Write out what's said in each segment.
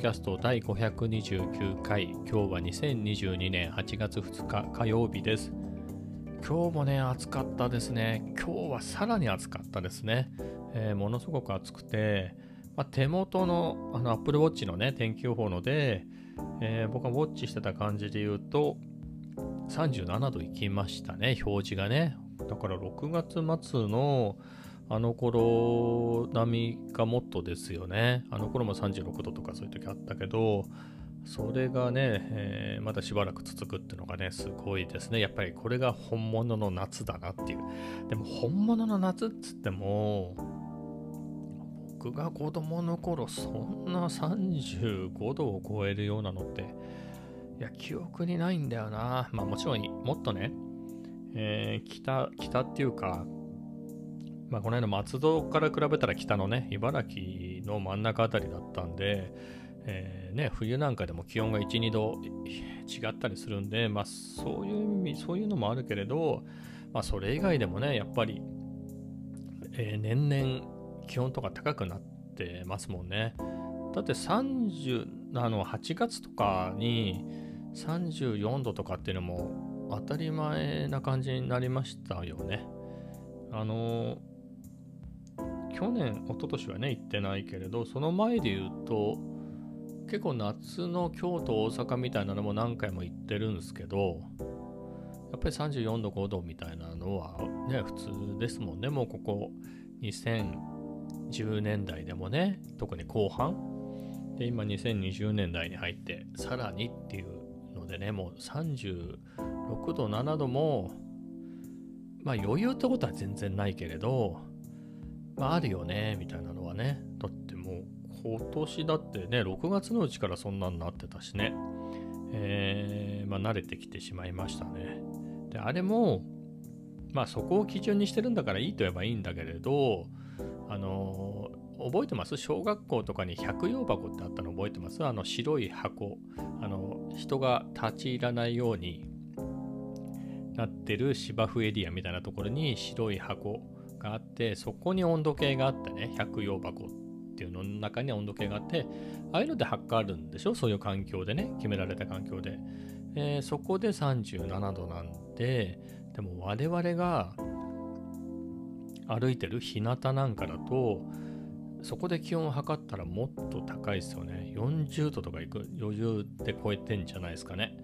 キャスト第529回今日は2022年8月2日火曜日です。今日もね暑かったですね。今日はさらに暑かったですね、えー、ものすごく暑くて、まあ、手元のあの Apple Watch のね天気予報ので、えー、僕がウォッチしてた感じで言うと37度いきましたね表示がね。だから6月末のあの頃並みがもっとですよね。あの頃も36度とかそういう時あったけど、それがね、えー、まだしばらく続くっていうのがね、すごいですね。やっぱりこれが本物の夏だなっていう。でも本物の夏っつっても、僕が子供の頃、そんな35度を超えるようなのって、いや、記憶にないんだよな。まあもちろん、もっとね、えー、北、北っていうか、まあ、この辺の松戸から比べたら北のね、茨城の真ん中あたりだったんで、えー、ね、冬なんかでも気温が1、2度違ったりするんで、まあ、そういう意味、そういうのもあるけれど、まあ、それ以外でもね、やっぱり、えー、年々気温とか高くなってますもんね。だって30、あの、8月とかに34度とかっていうのも当たり前な感じになりましたよね。あの去年、一昨年はね、行ってないけれど、その前で言うと、結構夏の京都、大阪みたいなのも何回も行ってるんですけど、やっぱり34度、5度みたいなのはね、普通ですもんね。もうここ2010年代でもね、特に後半。で、今2020年代に入って、さらにっていうのでね、もう36度、7度も、まあ余裕ってことは全然ないけれど、まあ、るよね、みたいなのはね。だってもう、今年だってね、6月のうちからそんなになってたしね。えー、まあ、慣れてきてしまいましたね。で、あれも、まあ、そこを基準にしてるんだからいいと言えばいいんだけれど、あの、覚えてます？小学校とかに百葉箱ってあったの覚えてます？あの白い箱。あの、人が立ち入らないようになってる芝生エリアみたいなところに白い箱があってそこに温度計があってね百葉箱っていうのの中に温度計があってああいうので測るんでしょ？そういう環境でね決められた環境で、えー、そこで37度なんででも我々が歩いてる日向なんかだとそこで気温を測ったらもっと高いですよね。40度とかいく余裕で超えてんじゃないですかね。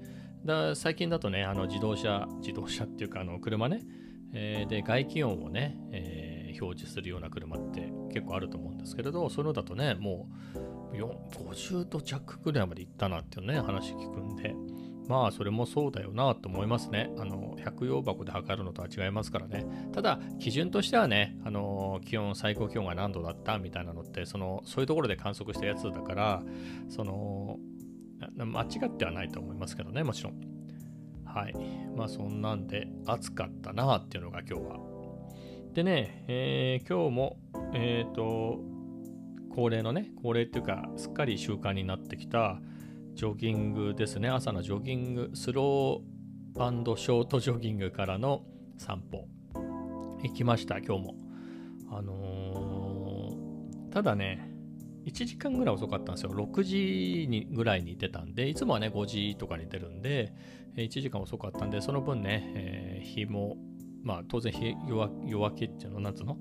だ最近だとねあの自動車自動車っていうかあの車ねえー、で外気温をね、えー、表示するような車って結構あると思うんですけれどそういうのだとねもう50度弱ぐらいまでいったなっていうね話聞くんでまあそれもそうだよなと思いますね。あの百葉箱で測るのとは違いますからね。ただ基準としてはね、あの気温最高気温が何度だった？みたいなのってそのそういうところで観測したやつだからその間違ってはないと思いますけどねもちろん。はい。まあそんなんで暑かったなっていうのが今日は。でね、えー、今日も、えっ、ー、と、恒例のね、恒例っていうか、すっかり習慣になってきたジョギングですね。朝のジョギング、スローショートジョギングからの散歩。行きました、今日も。あのー、ただね、1時間ぐらい遅かったんですよ。6時にぐらいに出たんで、いつもはね、5時とかに出るんで、1時間遅かったんで、その分ね、えー、日も、まあ当然日夜明けっていうの、なんつうの、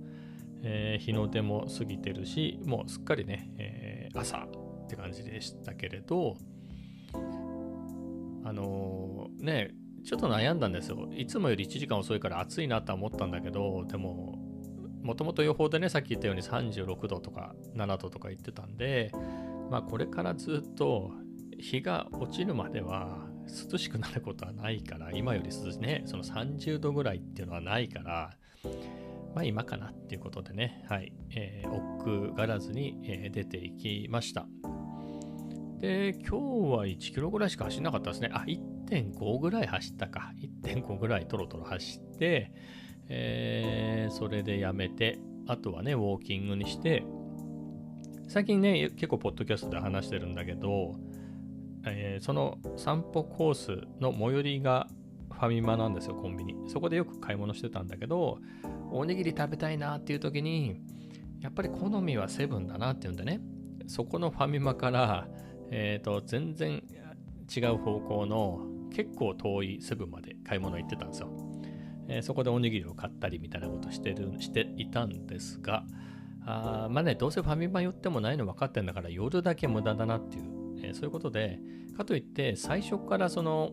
えー、日の出も過ぎてるし、もうすっかりね、えー、朝って感じでしたけれど、あのー、ね、ちょっと悩んだんですよ。いつもより1時間遅いから暑いなとは思ったんだけど、でも、もともと予報でね、さっき言ったように36度とか7度とか言ってたんで、まあこれからずっと日が落ちるまでは涼しくなることはないから、今より涼しいね、その30度ぐらいっていうのはないから、まあ今かなっていうことでね、はい、えー、奥がらずに、え、出ていきました。で、今日は1キロぐらいしか走んなかったですね。あ、1.5ぐらい走ったか。1.5ぐらいトロトロ走って、えー、それでやめて、あとはね、ウォーキングにして、最近ね、結構ポッドキャストで話してるんだけど、えー、その散歩コースの最寄りがファミマなんですよ、コンビニ。そこでよく買い物してたんだけど、おにぎり食べたいなっていう時に、やっぱり好みはセブンだなっていうんでね、そこのファミマから、えっ、と、全然違う方向の結構遠いセブンまで買い物行ってたんですよ。えー、そこでおにぎりを買ったりみたいなことしてるしていたんですが、あまあね、どうせファミマ寄ってもないの分かってんだから夜だけ無駄だなっていう、えー、そういうことで、かといって最初からその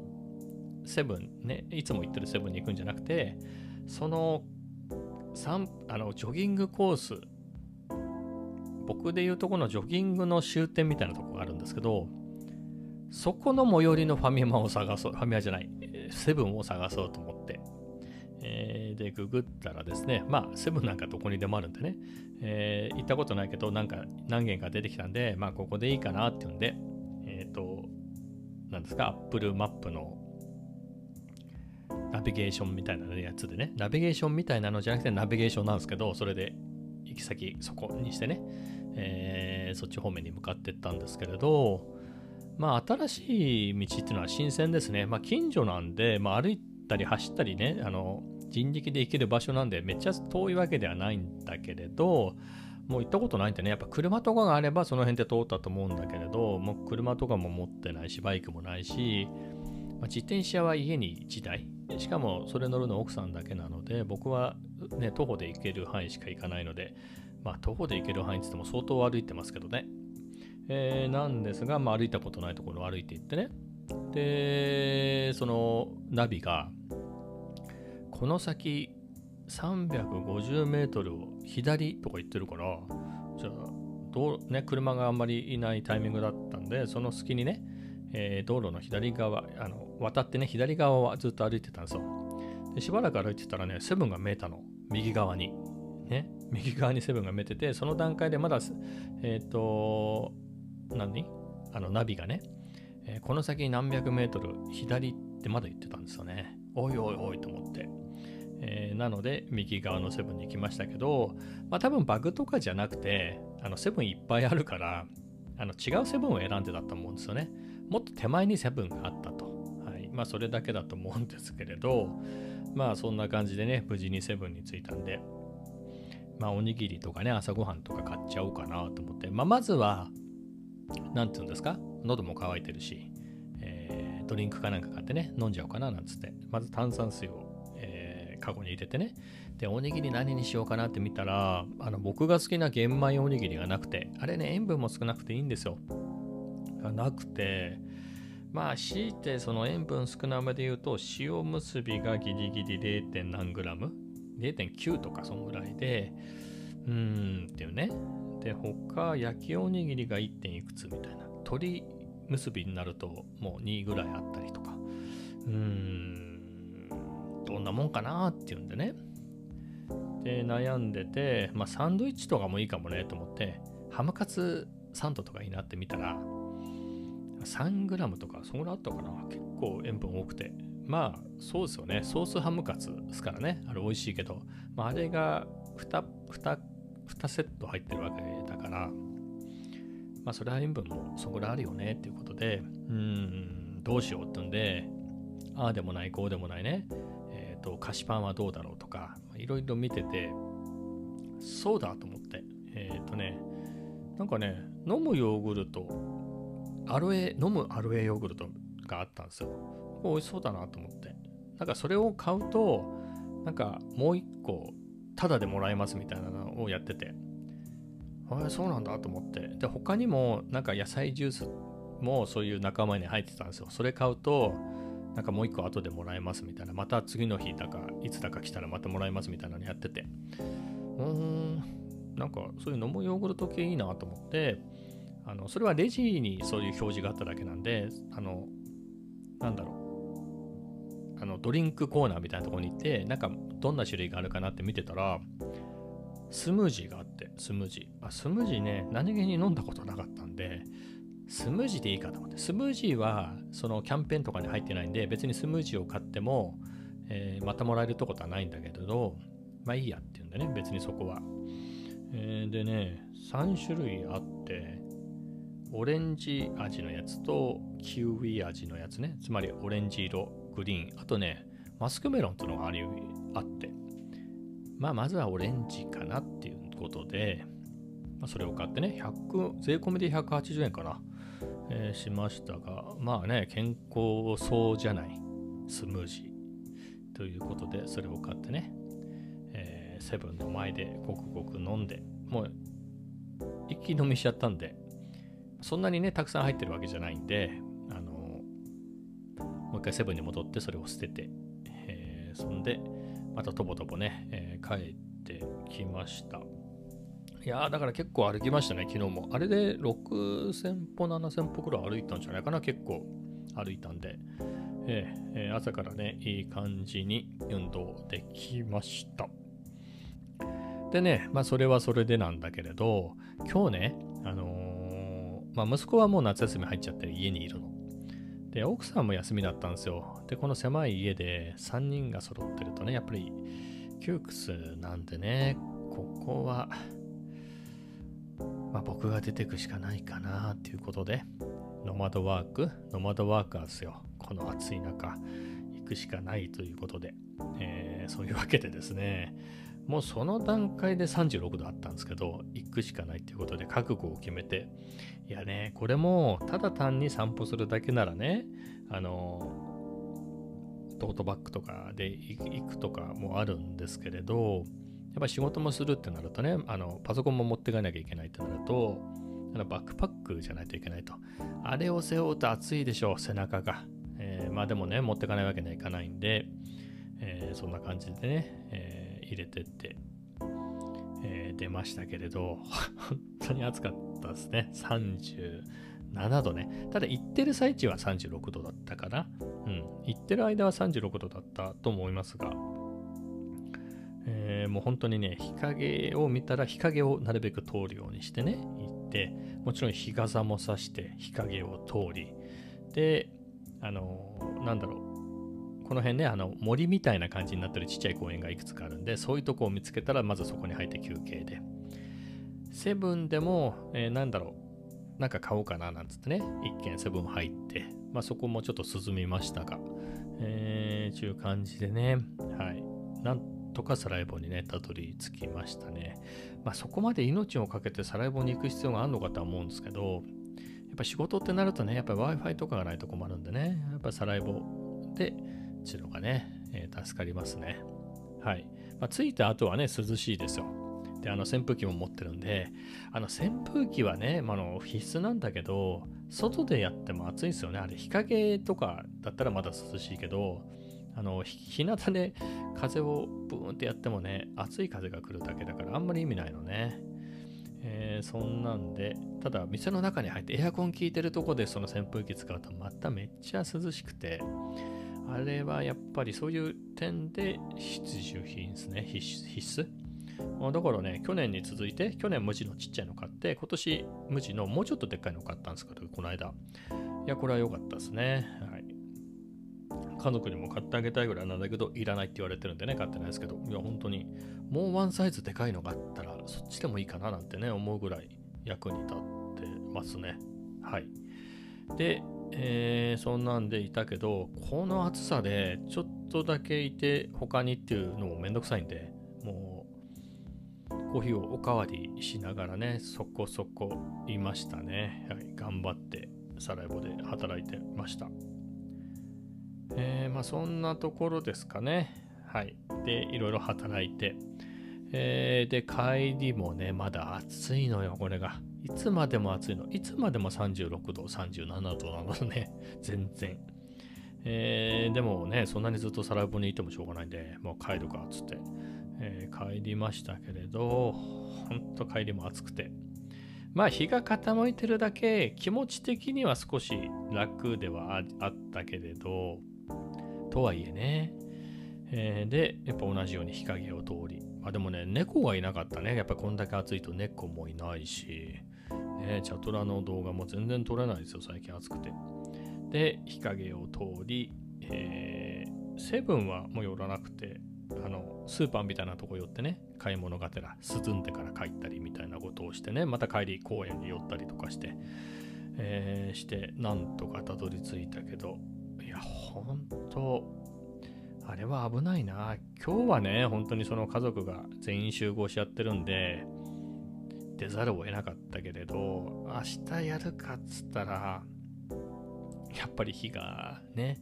セブンね、いつも行ってるセブンに行くんじゃなくて、そのあのジョギングコース、僕でいうとこのジョギングの終点みたいなとこがあるんですけど、そこの最寄りのファミマを探そう、ファミマじゃない、セブンを探そうと思って、え、で、ググったらですね、まあ、セブンなんかどこにでもあるんでね、えー、行ったことないけど、なんか何軒か出てきたんで、まあ、ここでいいかなっていうんで、えっ、ー、と、なんですか、Apple マップのナビゲーションみたいなやつでね、ナビゲーションみたいなのじゃなくてナビゲーションなんですけど、それで行き先そこにしてね、えー、そっち方面に向かってったんですけれど、まあ新しい道っていうのは新鮮ですね。まあ近所なんで、まあ歩いたり走ったりね、あの、人力で行ける場所なんでめっちゃ遠いわけではないんだけれど、もう行ったことないんでね、やっぱ車とかがあればその辺で通ったと思うんだけれど、もう車とかも持ってないし、バイクもないし、まあ、自転車は家に1台、しかもそれ乗るの奥さんだけなので、僕はね、徒歩で行ける範囲しか行かないので、まあ徒歩で行ける範囲って言っても相当歩いてますけどね。えー、なんですが、まあ歩いたことないところを歩いていってね。で、そのナビが、この先350メートルを左とか言ってるから、じゃあ、どうね、車があんまりいないタイミングだったんで、その隙にね、えー、道路の左側、あの渡ってね、左側はずっと歩いてたんですよ。でしばらく歩いてたらね、セブンが見えたの。右側に。ね。右側にセブンが見えてて、その段階でまだ、えっ、ー、と、何？あのナビがね、えー、この先何百メートル左ってまだ言ってたんですよね。おいおいおいと思って。えー、なので、右側のセブンに行きましたけど、まあ多分バグとかじゃなくて、あのセブンいっぱいあるから、あの違うセブンを選んでたと思うんですよね。もっと手前にセブンがあったと。はい。まあそれだけだと思うんですけれど、まあそんな感じでね、無事にセブンに着いたんで、まあおにぎりとかね、朝ごはんとか買っちゃおうかなと思って、まあまずは、何て言うんですか、喉も渇いてるし、えー、ドリンクかなんか買ってね、飲んじゃおうかななんつって、まず炭酸水を、カゴに入れてね、で、おにぎり何にしようかなって見たら、あの僕が好きな玄米おにぎりがなくて、あれね、塩分も少なくていいんですよ。がなくて、まあ、強いてその塩分少なめで言うと、塩結びがギリギリ 0. 何グラム ?0.9 とかそんぐらいで、うーんっていうね。で、他、焼きおにぎりが 1. 点いくつみたいな。鶏結びになるともう2ぐらいあったりとか。うーん、どんなもんかなっていうんでね。で、悩んでて、まあ、サンドイッチとかもいいかもねと思って、ハムカツサンドとかいいなって見たら、3グラムとか、そんぐらあったかな。結構塩分多くて。まあ、そうですよね。ソースハムカツですからね。あれ美味しいけど、まあ、あれが 2, 2, 2セット入ってるわけだから、まあ、それは塩分もそんぐらあるよねっていうことで、うん、どうしようってんで、ああでもない、こうでもないね。と、菓子パンはどうだろうとか、いろいろ見てて、そうだと思って、えっ、ー、とね、なんかね、飲むヨーグルトアロエ、飲むアロエヨーグルトがあったんですよ。美味しそうだなと思って。なんかそれを買うと、なんかもう一個、タダでもらえますみたいなのをやってて、ああ、そうなんだと思って。で、他にも、なんか野菜ジュースもそういう仲間に入ってたんですよ。それ買うと、なんかもう一個後でもらえますみたいな、また次の日だか、いつだか来たらまたもらえますみたいなのやってて、うーん、なんかそういう飲むヨーグルト系いいなと思って、あのそれはレジにそういう表示があっただけなんで、あの、なんだろう。あの、ドリンクコーナーみたいなところに行って、なんかどんな種類があるかなって見てたら、スムージーがあって、スムージー。あスムージーね、何気に飲んだことなかったんで、スムージーでいいかと思って。スムージーは、そのキャンペーンとかに入ってないんで、別にスムージーを買っても、えー、またもらえるとことはないんだけど、まあいいやっていうんでね、別にそこは。えー、でね、3種類あって、オレンジ味のやつとキウイ味のやつね。つまりオレンジ色、グリーン。あとね、マスクメロンっていうのがありあって。まあ、まずはオレンジかなっていうことで、まあ、それを買ってね、100、税込みで180円かな。えー、しましたが、まあね、健康そうじゃない、スムージーということで、それを買ってね、えー、セブンの前でごくごく飲んで、もう一気飲みしちゃったんで、そんなにね、たくさん入ってるわけじゃないんで、あのもう一回セブンに戻ってそれを捨てて、えー、そんで、またとぼとぼね、え、帰ってきました。いや、だから結構歩きましたね、昨日も。あれで6000歩、7000歩くらい歩いたんじゃないかな、結構歩いたんで。え、えー、朝からね、いい感じに運動できました。でね、まあそれはそれでなんだけれど、今日ね、あのー、まあ息子はもう夏休み入っちゃって家にいるの。で、奥さんも休みだったんですよ。で、この狭い家で3人が揃ってるとね、やっぱり窮屈なんでね、ここは、まあ、僕が出てくしかないかなっていうことで、ノマドワーク、ノマドワーカーですよ。この暑い中、行くしかないということで、えー、そういうわけでですね、もうその段階で36度あったんですけど、行くしかないっていうことで覚悟を決めて、いやね、これもただ単に散歩するだけならね、あの、トートバッグとかで行くとかもあるんですけれど、やっぱ仕事もするってなるとね、あのパソコンも持っていかなきゃいけないってなると、あのバックパックじゃないといけないと。あれを背負うと暑いでしょう、背中が。えー、まあでもね、持ってかないわけにはいかないんで、えー、そんな感じでね、えー入れてって、えー、出ましたけれど、本当に暑かったですね。37度ね。ただ行ってる最中は36度だったかな。うん。行ってる間は36度だったと思いますが、えー、もう本当にね、日陰を見たら日陰をなるべく通るようにしてね、行って、もちろん日傘もさして日陰を通り、で、あのー、なんだろう、この辺ね、あの森みたいな感じになってるちっちゃい公園がいくつかあるんで、そういうとこを見つけたら、まずそこに入って休憩で。セブンでも、えー、なんだろう、なんか買おうかななんつってね、一軒セブン入って、まあそこもちょっと進みましたが、えー、ちゅう感じでね、はい。なんとかサライボにね、たどり着きましたね。まあそこまで命をかけてサライボに行く必要があるのかとは思うんですけど、やっぱ仕事ってなるとね、やっぱ Wi-Fi とかがないと困るんでね、やっぱサライボで、ちのがね、えー、助かりますね。はい。まあ、着いた後はね、涼しいですよ。で、あの扇風機も持ってるんで、あの扇風機はね、まあ、の必須なんだけど、外でやっても暑いですよね。あれ、日陰とかだったらまだ涼しいけど、あの、日向で風をブーンってやってもね、暑い風が来るだけだからあんまり意味ないのね。えー、そんなんで、ただ店の中に入ってエアコン効いてるとこでその扇風機使うとまためっちゃ涼しくて、あれはやっぱりそういう点で必需品ですね。必須。だからね、去年に続いて、去年無地のちっちゃいの買って、今年無地のもうちょっとでっかいの買ったんですけど、この間。いや、これは良かったですね。家族にも買ってあげたいぐらいなんだけど、いらないって言われてるんでね、買ってないですけど、いや、本当に、もうワンサイズでかいのがあったら、そっちでもいいかななんてね、思うぐらい役に立ってますね。はい。で、えー、そんなんでいたけど、この暑さでちょっとだけいて他にっていうのもめんどくさいんで、もうコーヒーをおかわりしながらね、そこそこいましたね。はい、頑張ってサラエボで働いてました。えー、まあそんなところですかね。はい。で、いろいろ働いて、えー、で、帰りもね、まだ暑いのよ、これが。いつまでも暑いの。いつまでも36度、37度なのね。全然。えー、でもね、そんなにずっとサラボにいてもしょうがないんで、もう帰るか、つって、えー、帰りましたけれど、ほんと帰りも暑くて。まあ、日が傾いてるだけ、気持ち的には少し楽ではあったけれど、とはいえね、えー、で、やっぱ同じように日陰を通り、まあでもね、猫がいなかったね。やっぱこんだけ暑いと猫もいないし、ね、チャトラの動画も全然撮れないですよ、最近暑くて。で、日陰を通り、えー、セブンはもう寄らなくて、あの、スーパーみたいなとこ寄ってね、買い物がてら涼んでから帰ったりみたいなことをしてね、また帰り公園に寄ったりとかして、えー、して、なんとかたどり着いたけど、や、ほんと、あれは危ないな。今日はね、本当にその家族が全員集合しちゃってるんで、出ざるを得なかったけれど、明日やるかっつったら、やっぱり日がね、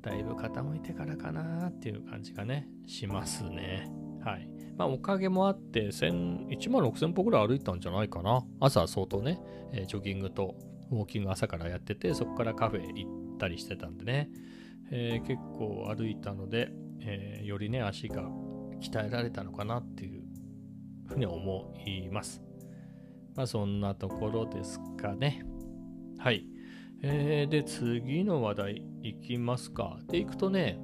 だいぶ傾いてからかなっていう感じがね、しますね。はい。まあ、おかげもあって、1万6000歩ぐらい歩いたんじゃないかな。朝相当ね、え、ジョギングとウォーキング朝からやってて、そこからカフェ行ったりしてたんでね、えー、結構歩いたので、えー、よりね、足が鍛えられたのかなっていうふうに思います。まあ、そんなところですかね。はい。えー、で、次の話題いきますか。で、いくとね、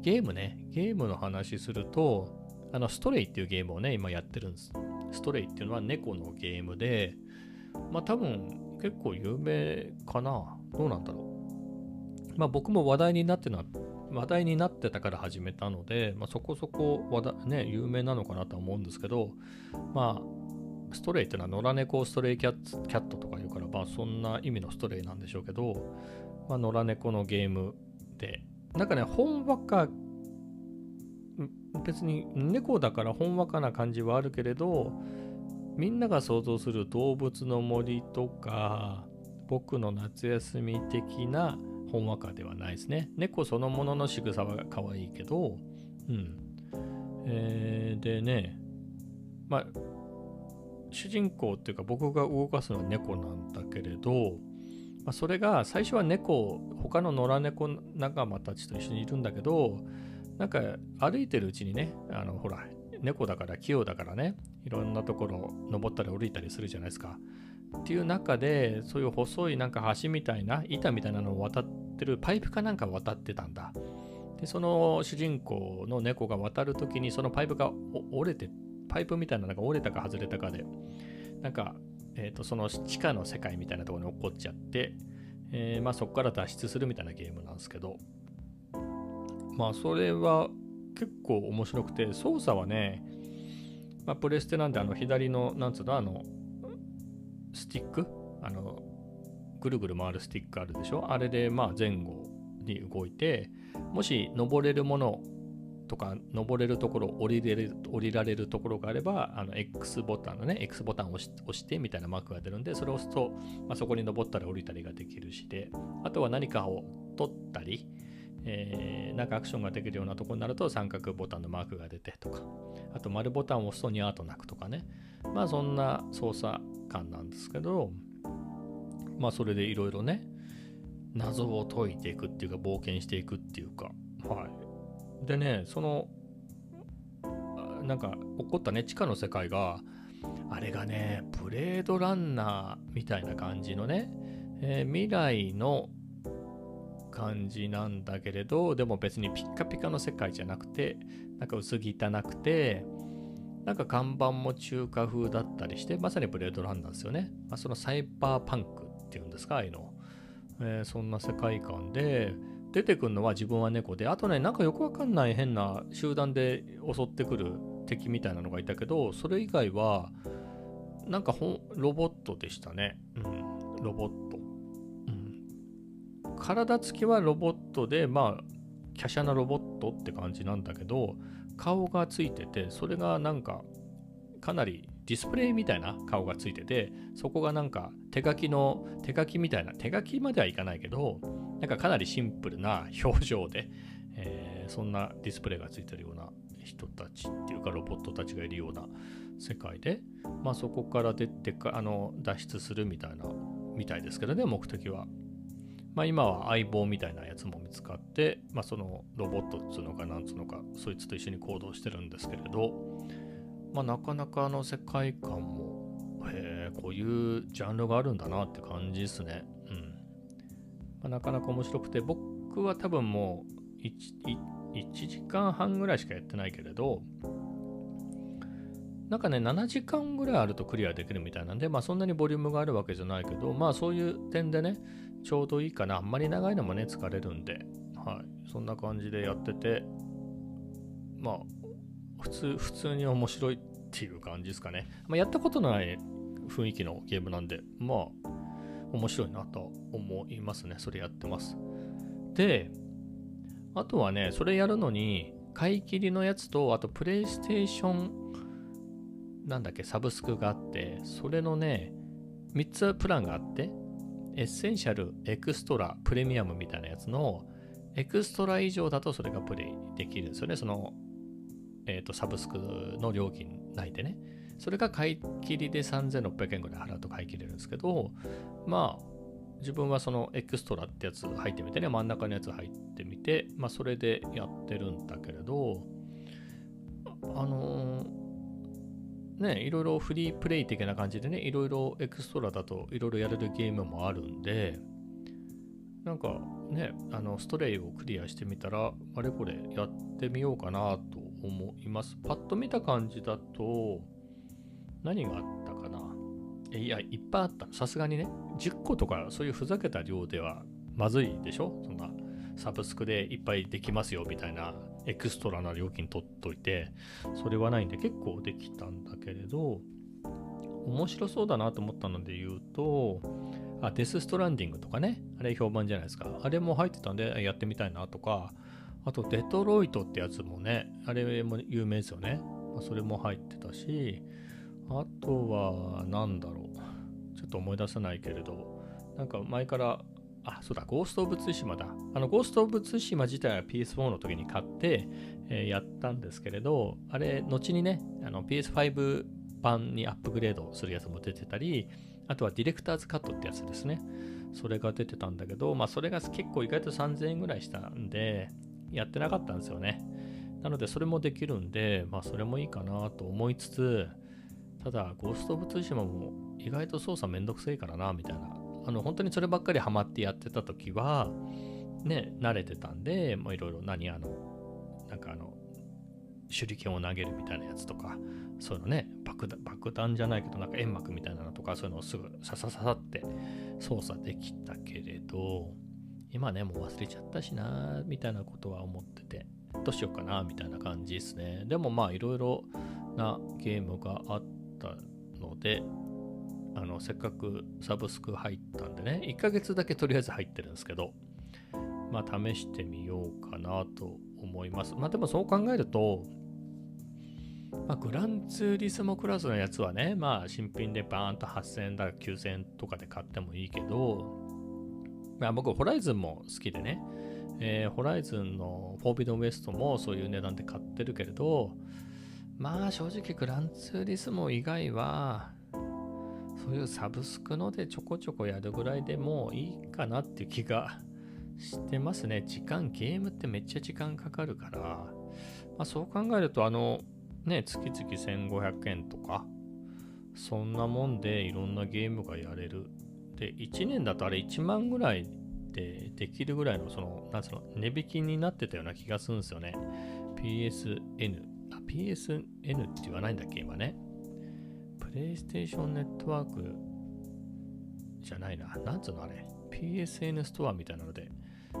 ゲームね、ゲームの話すると、あの、ストレイっていうゲームをね、今やってるんです。ストレイっていうのは猫のゲームで、まあ多分結構有名かな。どうなんだろう。まあ僕も話題になってな、話題になってたから始めたので、まあそこそこ話題、ね、有名なのかなと思うんですけど、まあ、ストレイっていうのは野良猫ストレイキャッキャットとか言うから、まあそんな意味のストレイなんでしょうけど、まあ野良猫のゲームで、なんかね、本ばっか別に猫だからほんわかな感じはあるけれどみんなが想像する動物の森とか僕の夏休み的なほんわかではないですね猫そのものの仕草は可愛いけどうんえー、でねまあ主人公っていうか僕が動かすのは猫なんだけれど、まあ、それが最初は猫他の野良猫仲間たちと一緒にいるんだけどなんか歩いてるうちにね、あのほら、猫だから器用だからね、いろんなところ登ったり降りたりするじゃないですか。っていう中で、そういう細いなんか橋みたいな、板みたいなのを渡ってる、パイプかなんか渡ってたんだ。で、その主人公の猫が渡るときに、そのパイプが折れて、パイプみたいなのが折れたか外れたかで、なんか、えーと、その地下の世界みたいなところに落っこっちゃって、えー、まあ、そこから脱出するみたいなゲームなんですけど、まあそれは結構面白くて操作はね、まあ、プレステなんであの左のなんつうのあのスティック？あのぐるぐる回るスティックあるでしょ？あれでまあ前後に動いてもし登れるものとか登れるところ降りれる降りられるところがあればあの X ボタンのね X ボタンを押してみたいなマークが出るんでそれを押すと、まあ、そこに登ったり降りたりができるしであとは何かを取ったりえー、なんかアクションができるようなとこになると三角ボタンのマークが出てとか、あと丸ボタンを押すとニャーと鳴くとかね。まあそんな操作感なんですけど、まあそれでいろいろね、謎を解いていくっていうか冒険していくっていうか、はい。でね、その、なんか起こったね、地下の世界が、あれがね、ブレードランナーみたいな感じのね、えー、未来の感じなんだけれどでも別にピッカピカの世界じゃなくてなんか薄汚くてなんか看板も中華風だったりしてまさにブレードランなんですよね、まあ、そのサイバーパンクっていうんですかああいうの、えー、そんな世界観で出てくるのは自分は猫であとねなんかよくわかんない変な集団で襲ってくる敵みたいなのがいたけどそれ以外はなんかロボットでしたね。うん。ロボット。体つきはロボットで、まあ、華奢なロボットって感じなんだけど、顔がついてて、それがなんか、かなりディスプレイみたいな顔がついてて、そこがなんか手書きの、手書きみたいな、手書きまではいかないけど、なんかかなりシンプルな表情で、えー、そんなディスプレイがついてるような人たちっていうかロボットたちがいるような世界で、まあそこから出てか、あの、脱出するみたいな、みたいですけどね、目的は。まあ、今は相棒みたいなやつも見つかって、まあ、そのロボットっつうのかなんつうのかそいつと一緒に行動してるんですけれど、まあ、なかなかあの世界観もへえこういうジャンルがあるんだなって感じですね。うんまあ、なかなか面白くて僕は多分もう 1, 1時間半ぐらいしかやってないけれどなんかね、7時間ぐらいあるとクリアできるみたいなんで、まあそんなにボリュームがあるわけじゃないけど、まあそういう点でね、ちょうどいいかな。あんまり長いのもね、疲れるんで、はい。そんな感じでやってて、まあ、普通、普通に面白いっていう感じですかね。まあ、やったことない雰囲気のゲームなんで、まあ、面白いなと思いますね。それやってます。で、あとはね、それやるのに、買い切りのやつと、あとプレイステーションなんだっけ、サブスクがあって、それのね、3つプランがあって、エッセンシャル、エクストラ、プレミアムみたいなやつの、エクストラ以上だとそれがプレイできるんですよね。その、えっ、ー、と、サブスクの料金内でね。それが買い切りで3600円ぐらい払うと買い切れるんですけど、まあ、自分はそのエクストラってやつ入ってみてね、真ん中のやつ入ってみて、まあ、それでやってるんだけれど、あのー、ね、いろいろフリープレイ的な感じでね、いろいろエクストラだといろいろやれるゲームもあるんで、なんかね、あのストレイをクリアしてみたら、あれこれやってみようかなと思います。パッと見た感じだと、何があったかな？いや、いっぱいあった。さすがにね、10個とかそういうふざけた量ではまずいでしょ？そんなサブスクでいっぱいできますよみたいなエクストラな料金取っといて、それはないんで結構できたんだけれど、面白そうだなと思ったので言うと、あ、デス・ストランディングとかね、あれ評判じゃないですか。あれも入ってたんでやってみたいなとか、あとデトロイトってやつもね、あれも有名ですよね。まそれも入ってたし、あとは、何だろう。ちょっと思い出せないけれど、なんか前から、あ、そうだ、ゴースト・オブ・ツシマだ。あの、ゴースト・オブ・ツシマ自体は PS4 の時に買って、えー、やったんですけれど、あれ、後にね、あの PS5 版にアップグレードするやつも出てたり、あとはディレクターズカットってやつですね。それが出てたんだけど、まあ、それが結構意外と3000円ぐらいしたんで、やってなかったんですよね。なので、それもできるんで、まあ、それもいいかなと思いつつ、ただ、ゴースト・オブ・ツイシマも意外と操作めんどくせえからな、みたいな。あの、本当にそればっかりハマってやってた時は、ね、慣れてたんで、もういろいろ何、あの、なんかあの、手裏剣を投げるみたいなやつとか、そういうのね、爆弾爆弾じゃないけど、なんか煙幕みたいなのとか、そういうのをすぐさささって操作できたけれど、今ね、もう忘れちゃったしな、みたいなことは思ってて、どうしようかな、みたいな感じですね。でもまあ、いろいろなゲームがあっ、たので、あの、せっかくサブスク入ったんでね、1ヶ月だけとりあえず入ってるんですけど、まあ、試してみようかなと思います。まあ、でもそう考えると、まあ、グランツーリスモクラスのやつはね、まあ、新品でバーンと8000円だ9000円とかで買ってもいいけど、まあ、僕、ホライズンも好きでね、えー、ホライズンのフォービドンウエストもそういう値段で買ってるけれど、まあ正直グランツーリスモ以外はそういうサブスクのでちょこちょこやるぐらいでもいいかなっていう気がしてますね。時間、ゲームってめっちゃ時間かかるから、まあ、そう考えるとあのね、月々1500円とか、そんなもんでいろんなゲームがやれる。で、1年だとあれ1万ぐらいでできるぐらいの、その、なんつうの、値引きになってたような気がするんですよね。PSN あ、PSN って言わないんだっけ、今ね。プレイステーションネットワークじゃないな。なんつうのあれ。PSN ストアみたいなので、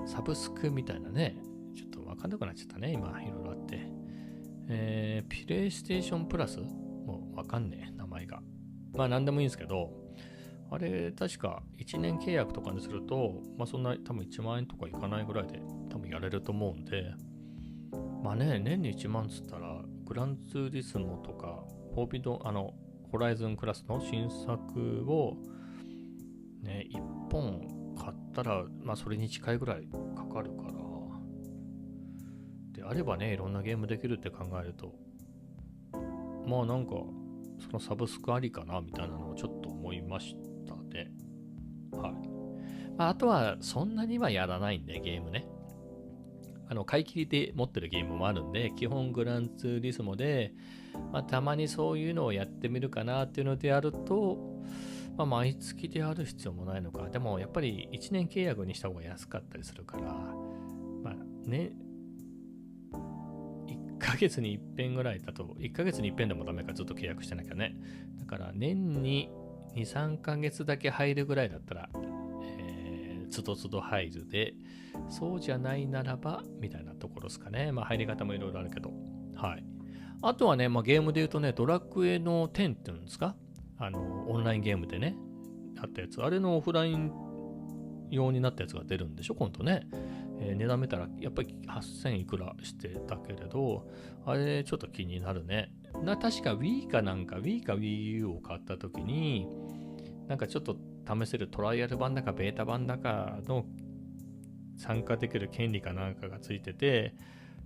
サブスクみたいなね。ちょっとわかんなくなっちゃったね、今、いろいろあって。えー、プレイステーションプラス？もうわかんねえ、名前が。まあ、なんでもいいんですけど、あれ、確か1年契約とかにすると、まあ、そんな多分1万円とかいかないぐらいで多分やれると思うんで、まあね、年に1万つったら、グランツーリスモとか、フォービド、あの、ホライズンクラスの新作を、ね、1本買ったら、まあそれに近いぐらいかかるから、であればね、いろんなゲームできるって考えると、まあなんか、そのサブスクありかなみたいなのをちょっと思いました。まあ、あとは、そんなにはやらないんで、ゲームね。あの買い切りで持ってるゲームもあるんで、基本グランツーリスモで、まあ、たまにそういうのをやってみるかなっていうのでやると、まあ、毎月である必要もないのか。でもやっぱり1年契約にした方が安かったりするから、まあね、1ヶ月に1遍ぐらいだと、1ヶ月に1遍でもダメかずっと契約してなきゃね。だから年に2、3ヶ月だけ入るぐらいだったらつどつど入るで、そうじゃないならば、みたいなところですかね。まあ入り方もいろいろあるけど。はい。あとはね、まあ、ゲームで言うとね、ドラクエの10っていうんですか？あの、オンラインゲームでね、あったやつ。あれのオフライン用になったやつが出るんでしょ今度ね。えー、値段見たらやっぱり8000いくらしてたけれど、あれちょっと気になるね。な、確か Wii かなんか Wii か Wii U を買った時に、なんかちょっと試せるトライアル版だかベータ版だかの参加できる権利かなんかがついてて、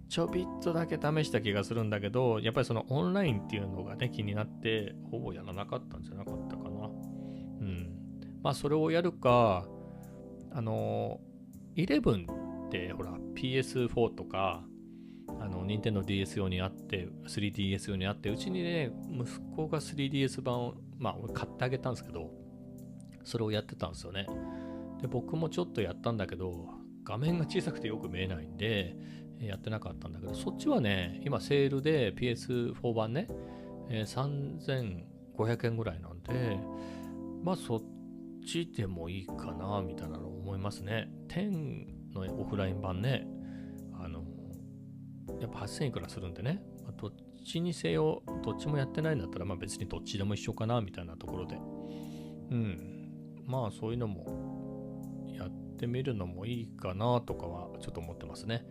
ちょびっとだけ試した気がするんだけど、やっぱりそのオンラインっていうのがね、気になって、ほぼやらなかったんじゃなかったかな。うん。まあ、それをやるか、あの、11ってほら PS4 とかあの Nintendo DS 用にあって 3DS 用にあってうちにね息子が 3DS 版をまあ俺買ってあげたんですけどそれをやってたんですよねで僕もちょっとやったんだけど画面が小さくてよく見えないんでやってなかったんだけどそっちはね今セールで PS4 版ね、え、3500円ぐらいなんでまあそっちでもいいかなみたいなの思いますね10のオフライン版ね、あの、やっぱ8000いくらするんでね、ま、どっちにせよ、どっちもやってないんだったら、まあ別にどっちでも一緒かな、みたいなところで。うん。まあそういうのも、やってみるのもいいかな、とかはちょっと思ってますね。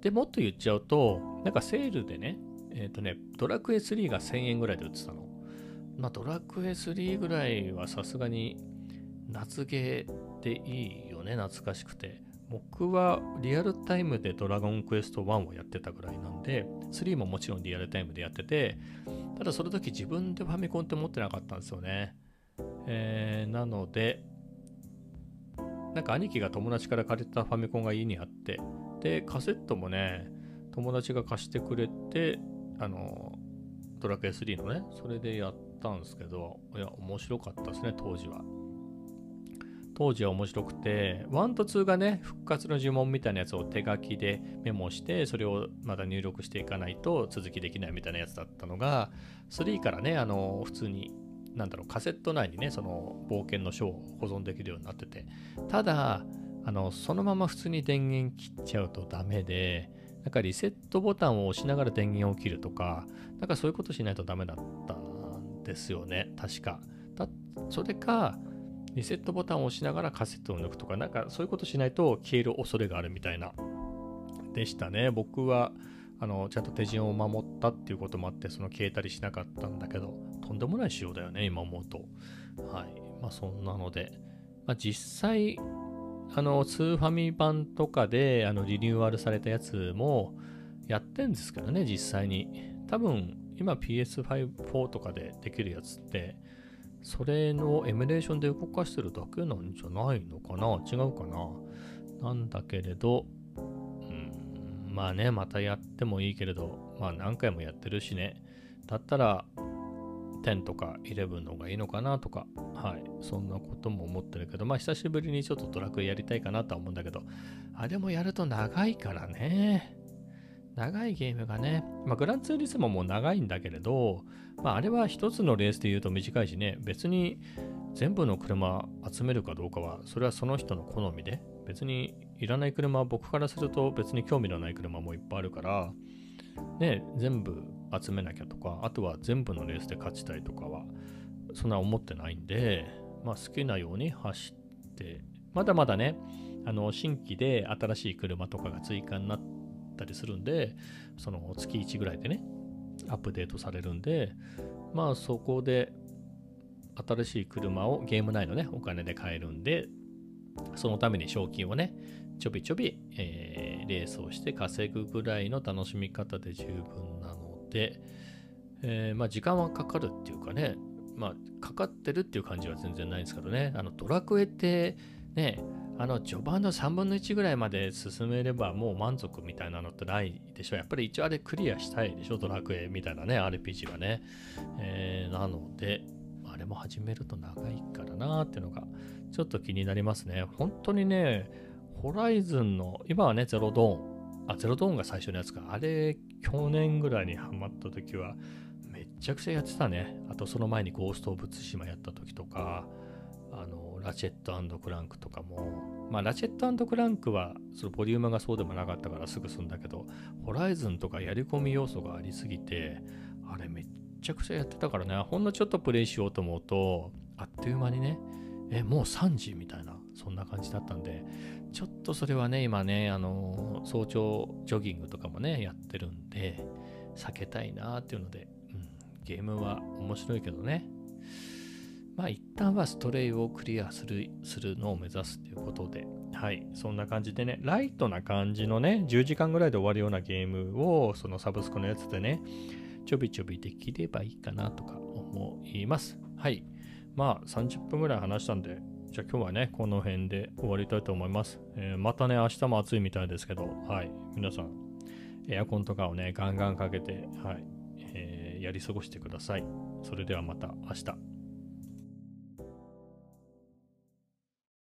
で、もっと言っちゃうと、なんかセールでね、えっ、ー、とね、ドラクエ3が1000円ぐらいで売ってたの。まあドラクエ3ぐらいはさすがに夏ゲーでいいよね、懐かしくて。僕はリアルタイムでドラゴンクエスト1をやってたぐらいなんで、3ももちろんリアルタイムでやってて、ただその時自分でファミコンって持ってなかったんですよね。えー、なので、なんか兄貴が友達から借りたファミコンが家にあって、で、カセットもね、友達が貸してくれて、あの、ドラクエ3のね、それでやったんですけど、いや、面白かったですね、当時は。当時は面白くて、1と2がね、復活の呪文みたいなやつを手書きでメモして、それをまた入力していかないと続きできないみたいなやつだったのが、3からね、あの、普通に、なんだろう、カセット内にね、その冒険の書を保存できるようになってて、ただ、あの、そのまま普通に電源切っちゃうとダメで、なんかリセットボタンを押しながら電源を切るとか、なんかそういうことしないとダメだったんですよね、確か。だそれか、リセットボタンを押しながらカセットを抜くとか、なんかそういうことしないと消える恐れがあるみたいな。でしたね。僕は、あの、ちゃんと手順を守ったっていうこともあって、その消えたりしなかったんだけど、とんでもない仕様だよね、今思うと。はい。まあそんなので、まあ実際、あの、スーファミ版とかで、あの、リニューアルされたやつもやってんですけどね、実際に。多分、今 PS5 とかでできるやつって、それのエミュレーションで動かしてるだけなんじゃないのかな？違うかな？なんだけれど、うん、まあね、またやってもいいけれど、まあ何回もやってるしね。だったら、10とか11の方がいいのかなとか、はい、そんなことも思ってるけど、まあ久しぶりにちょっとドラクエやりたいかなとは思うんだけど、あれもやると長いからね。長いゲームがね、まあ、グランツーリスモも長いんだけれど、まあ、あれは一つのレースで言うと短いしね、別に全部の車集めるかどうかは、それはその人の好みで、別にいらない車は僕からすると別に興味のない車もいっぱいあるから、ね、全部集めなきゃとか、あとは全部のレースで勝ちたいとかは、そんな思ってないんで、まあ、好きなように走って、まだまだね、あの新規で新しい車とかが追加になっ、たりするんで、その月1ぐらいでね、アップデートされるんで、まあそこで新しい車をゲーム内のね、お金で買えるんで、そのために賞金をね、ちょびちょび、えー、レースをして稼ぐぐらいの楽しみ方で十分なで、えー、まあ時間はかかるっていうかね、まあかかってるっていう感じは全然ないんですけどね、あのドラクエってね、あの序盤の3分の1ぐらいまで進めればもう満足みたいなのってないでしょ。やっぱり一応あれクリアしたいでしょ。ドラクエみたいなね、RPG はね。えー、なので、あれも始めると長いからなーっていうのがちょっと気になりますね。本当にね、ホライズンの、今はね、ゼロドーン。あ、ゼロドーンが最初のやつか。あれ、去年ぐらいにハマった時は、めっちゃくちゃやってたね。あとその前にゴースト・オブ・ツシマやった時とか、あのラチェットクランクとかも、まあ、ラチェットクランクはそのボリュームがそうでもなかったからすぐ済んだけど、ホライズンとかやり込み要素がありすぎて、あれめっちゃくちゃやってたからね、ほんのちょっとプレイしようと思うと、あっという間にね、え、もう3時みたいな、そんな感じだったんで、ちょっとそれはね、今ね、あの早朝ジョギングとかもね、やってるんで、避けたいなっていうので、うん、ゲームは面白いけどね。まあ一旦はストレイをクリアするするのを目指すということで、はい、そんな感じでね、ライトな感じのね、10時間ぐらいで終わるようなゲームを、そのサブスクのやつでね、ちょびちょびできればいいかなとか思います。はい。まあ30分ぐらい話したんで、じゃあ今日はね、この辺で終わりたいと思います。えー、またね、明日も暑いみたいですけど、はい。皆さん、エアコンとかをね、ガンガンかけて、はい。えー、やり過ごしてください。それではまた明日。